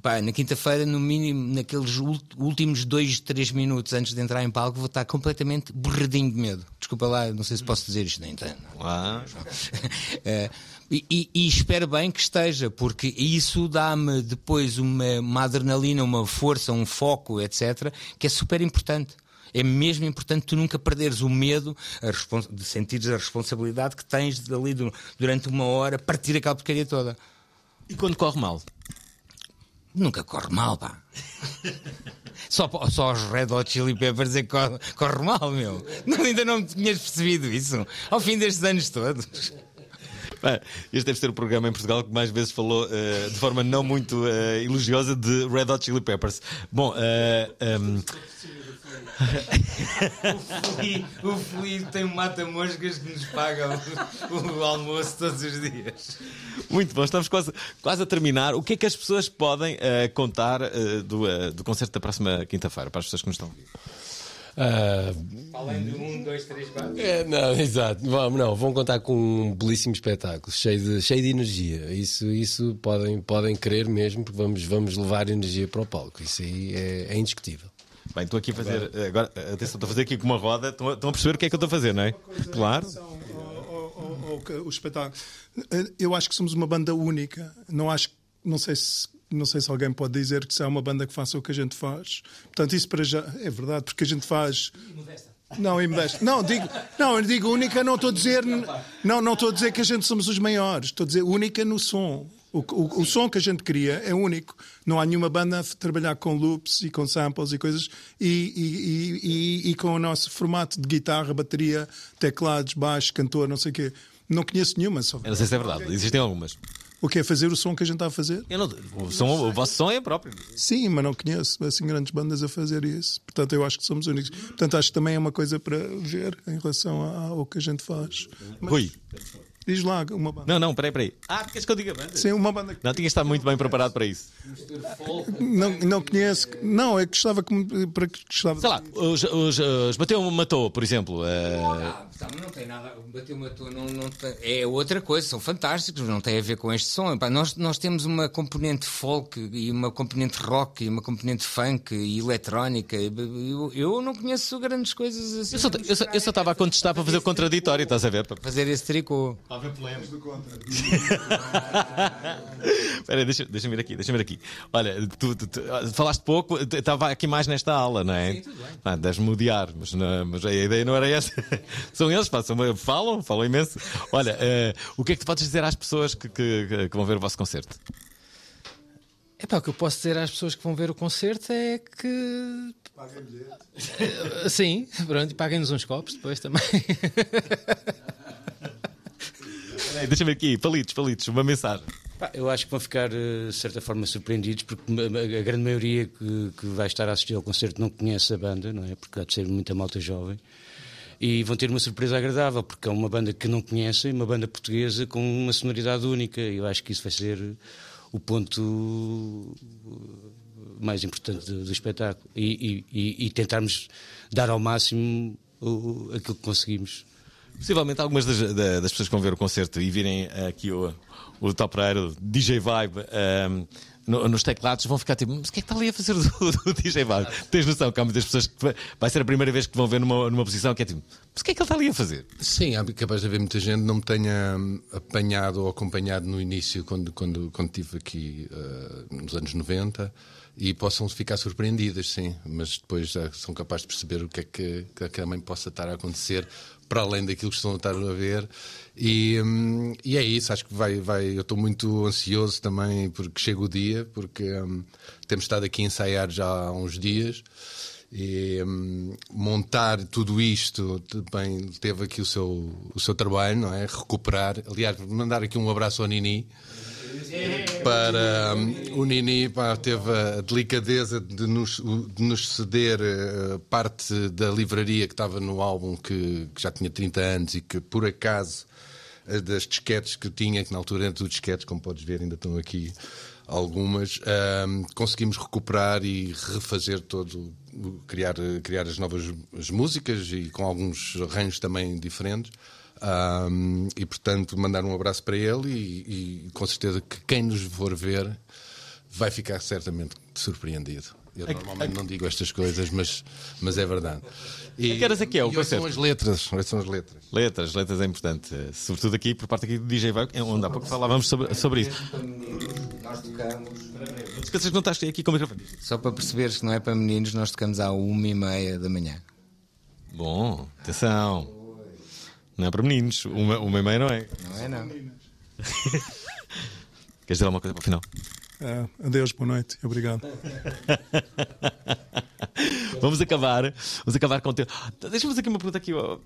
pá, na quinta-feira, no mínimo, naqueles últimos dois, três minutos antes de entrar em palco, vou estar completamente borradinho de medo. Desculpa lá, não sei se posso dizer isto, nem entendo. Ah, Eh, e, e- e espero bem que esteja, porque isso dá-me depois uma, uma adrenalina, uma força, um foco, etc., que é super importante. É mesmo importante tu nunca perderes o medo de sentires a responsabilidade que tens de ali du- durante uma hora partir aquela porcaria toda. E quando corre mal? Nunca corre mal, pá. (laughs) Só, só os Red Hot Chili Peppers é que corre, corre mal, meu. Não, ainda não tinhas percebido isso ao fim destes anos todos. Este deve ser o programa em Portugal que mais vezes falou eh, de forma não muito eh, elogiosa de Red Hot Chili Peppers. Bom, eh, ehm, O Felipe tem um mata-moscas que nos paga o, o almoço todos os dias. muito bom, estamos quase, quase a terminar. O que é que as pessoas podem eh, contar eh, do, eh, do concerto da próxima quinta-feira, para as pessoas que nos estão a ouvir? Ah, Além de um, dois, três, quatro. É, não, (laughs) exato. Vamos, não, vão contar com um belíssimo espetáculo, cheio de, cheio de energia. Isso, isso podem, podem crer mesmo, porque vamos, vamos levar energia para o palco. Isso aí é, é indiscutível. Bem, estou aqui a fazer. Agora, atenção, estou a fazer aqui com uma roda. Estão a, estão a perceber o que é que eu estou a fazer, não é? Claro. o, espetáculo. Eu acho que somos uma banda única. Não acho, não sei se não sei se alguém pode dizer que se há uma banda que faça o que a gente faz. Portanto, isso para já é verdade, porque a gente faz. Não, e modesta. Não, digo, não, eu digo única, não estou a dizer. Não, não estou a dizer que a gente somos os maiores. Estou a dizer única no som. O, o, o som que a gente cria é único. Não há nenhuma banda a trabalhar com loops e com samples e coisas e, e, e, e- e com o nosso formato de guitarra, bateria, teclados, baixo, cantor, não sei o quê. Não conheço nenhuma. Só... Eu não sei se é verdade, existem algumas. O que é fazer o som que a gente está a fazer? Não- o, som, o vosso som é próprio. Sim, mas não conheço assim grandes bandas a fazer isso. Portanto, eu acho que somos únicos. Portanto, acho que também é uma coisa para ver em relação ao que a gente faz. Mas, Rui. Diz lá uma banda. Não, não, peraí, peraí. Ah, queres que eu diga banda? Sim, uma banda que Não, tinha que estar muito bem preparado para isso. não, não conheço. Não, é que gostava que me- para que gostava. Sei lá, os, os, os Bateu Matou, por exemplo. Ah, mas não tem nada. Bateu uma tua, não, não tem- é outra coisa, são fantásticos, não tem a ver com este som. Epá, nós, nós temos uma componente folk e uma componente rock e uma componente funk e eletrónica. Eu, eu não conheço grandes coisas assim. eu só eu só- eu só estava a contestar para fazer o contraditório, estás a ver? Para fazer esse tricô. (laughs) Espera, aí, deixa, deixa-me ir aqui, deixa-me ir aqui. Olha, tu, tu- tu- falaste pouco, estava aqui mais nesta aula, não é? Sim, tudo bem. Ah, Deves-me odiar, mas, não- mas a ideia não era essa. (laughs) São eles, pá, são- falam, falam imenso. Olha, eh, o que é que tu podes dizer às pessoas que, que- que- vão ver o vosso concerto? Epá, o que eu posso dizer às pessoas que vão ver o concerto é que. Eh, (laughs) Sim, pronto, e paguem-nos uns copos depois também. Deixa-me aqui, palitos, palitos, uma mensagem. Eu acho que vão ficar, eh, de certa forma, surpreendidos, porque a grande maioria que, que vai estar a assistir ao concerto não conhece a banda, não é? Porque há de ser muita malta jovem. E vão ter uma surpresa agradável, porque é uma banda que não conhecem, uma banda portuguesa com uma sonoridade única. E eu acho que isso vai ser o ponto mais importante do, espetáculo. E, e- e- e tentarmos dar ao máximo o- aquilo que conseguimos. Possivelmente algumas das, da- das pessoas que vão ver o concerto e virem aqui o, o Top Rairo, DJ Vibe, ehm, no- nos teclados, vão ficar tipo, mas o que é que está ali a fazer do, do DJ Vibe? Tens noção que há muitas pessoas que vai- ser a primeira vez que vão ver numa, numa posição que é tipo, mas o que é que ele está ali a fazer? Sim, há capaz de haver muita gente não me tenha hum, apanhado ou acompanhado no início, quando, quando, quando estive aqui ah, nos anos 90, e possam ficar surpreendidas, sim, mas depois já são capazes de perceber o que é que, que também possa estar a acontecer, para além daquilo que estão a estar a ver. E, hum, e é isso, acho que vai, vai. Eu estou muito ansioso também porque chega o dia, porque hum, temos estado aqui a ensaiar já há uns dias. E hum, montar tudo isto também teve aqui o seu, o seu trabalho, não é? Recuperar. Aliás, mandar aqui um abraço ao Nini. Para hum, o Nini pá, teve a delicadeza de nos, de nos ceder eh, parte da livraria que estava no álbum que, que já tinha 30 anos e que por acaso eh, das disquetes que tinha, que na altura eram tudo disquetes, como podes ver, ainda estão aqui algumas. ahm, conseguimos recuperar e refazer todo, criar, criar as novas as músicas e com alguns arranjos também diferentes. Ahm, e portanto, mandar um abraço para ele e, e com certeza que quem nos for ver vai ficar certamente surpreendido. Eu normalmente não digo estas coisas, mas, mas é verdade. E, A que horas é que é o e hoje são concerto? as letras. São as letras. Letras, letras é importante. Sobretudo aqui, por parte aqui do DJ Vai, onde há pouco falávamos sobre, sobre isso. Nós tocamos. Que não estás aqui com o microfone. Só para perceberes que não é para meninos, nós tocamos à uma e meia da manhã. Bom, atenção. Não é para meninos. Uma, uma e meia não é. Não é, não. (laughs) Queres dizer alguma coisa para o final? É, adeus, boa noite. Obrigado. (laughs) Vamos acabar. Vamos acabar com o teu. Deixa-me fazer aqui uma pergunta aqui. tal.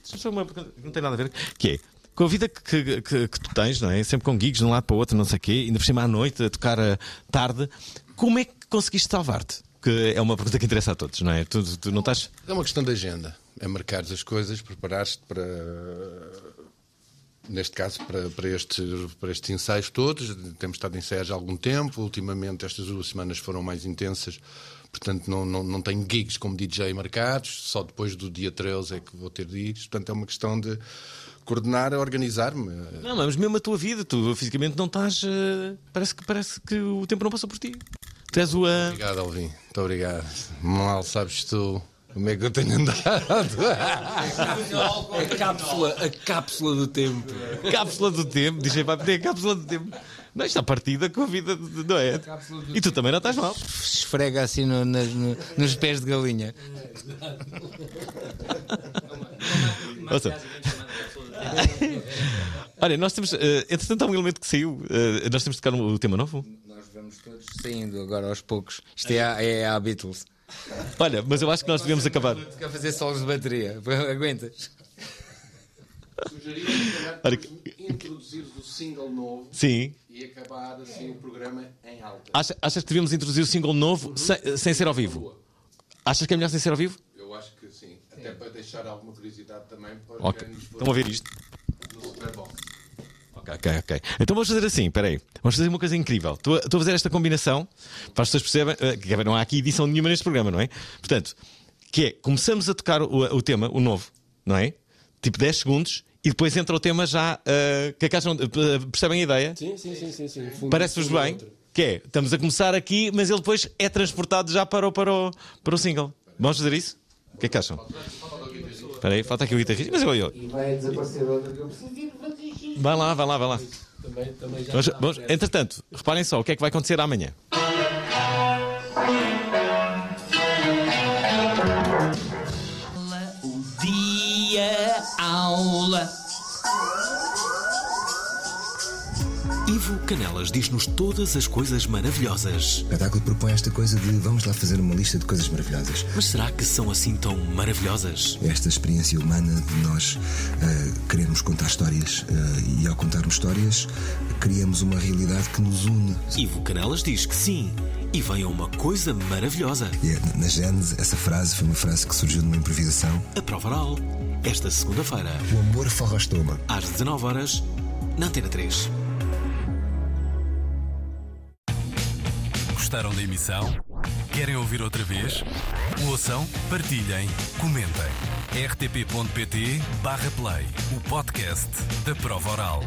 Deixa-me fazer uma pergunta que não tem nada a ver. Que é. Com a vida que, que, que tu tens, não é? Sempre com gigs de um lado para o outro, não sei o quê, ainda por cima à noite, a tocar eh, tarde, como é que conseguiste salvar-te? Que é uma pergunta que interessa a todos, não é? Tu, tu não estás. É uma questão de agenda. É marcar as coisas, preparar-te para. Neste caso, para, para, estes, para estes ensaios todos. Temos estado em ensaios há algum tempo. Ultimamente, estas duas semanas foram mais intensas. Portanto, não, não, não tenho gigs como DJ marcados. Só depois do dia 13 é que vou ter gigs. Portanto, é uma questão de coordenar, organizar-me. Não, mas mesmo a tua vida, tu fisicamente não estás. eh, Parece que, parece que o tempo não passou por ti. Tu és o. eh, Obrigado, Alvin. Muito obrigado. Mal sabes tu como é que eu tenho andado. A cápsula, a cápsula do tempo. cápsula do tempo, DJ vai pedir a cápsula do tempo. Não, está partida com a vida, de- não é? E tu também não estás mal. Esfrega assim no- nas- no- nos pés de galinha. Ouça. Olha, nós temos. eh, entretanto, há um elemento que saiu. eh, nós temos de tocar o tema novo. Nós vamos todos saindo agora aos poucos. Isto é a, é a Beatles. Olha, mas eu acho que nós devemos acabar. Quer fazer solos de bateria. (laughs) Aguentas? Sugeria, Olha, introduzir o single novo Sim. e acabar assim o programa em alta. Acha- achas que devíamos introduzir o single novo sem, sem ser ao vivo? Achas que é melhor sem ser ao vivo? Eu acho que sim. Até para deixar alguma curiosidade também para Ok. quem nos for Estão a ver isto? no Super Bowl. Ok, ok, ok. Então vamos fazer assim, peraí. Vamos fazer uma coisa incrível. Estou a, estou a fazer esta combinação para as pessoas percebem eh, que não há aqui edição nenhuma neste programa, não é? Portanto, que é, começamos a tocar o, o tema, o novo, não é? Tipo 10 segundos e depois entra o tema já. eh, que que acham? Eh, percebem a ideia? Sim, sim, sim, sim. sim. Fundo- Parece-vos fundo bem? outro. Que é, estamos a começar aqui, mas ele depois é transportado já para o, para o, para o single. Vamos fazer isso? O que é que acham? Espera aí, falta aqui o guitarrista. Mas eu, eu, E vai desaparecer outra que eu preciso ir. Vai lá, vai lá, vai lá. Também, também já Vamos- vamos- entretanto, reparem só o que é que vai acontecer amanhã. O dia aula. Ivo Canelas diz-nos todas as coisas maravilhosas. O espetáculo propõe esta coisa de vamos lá fazer uma lista de coisas maravilhosas. Mas será que são assim tão maravilhosas? Esta experiência humana de nós eh, querermos contar histórias eh, e ao contarmos histórias criamos uma realidade que nos une. Ivo Canelas diz que sim. E vem a uma coisa maravilhosa. É, na Gênese, essa frase foi uma frase que surgiu numa improvisação. A prova oral. Esta segunda-feira, O amor forra o estômago. às 19 horas na Antena 3. Gostaram da emissão? Querem ouvir outra vez? Ouçam, partilhem, comentem. rtp.pt/play o podcast da prova oral.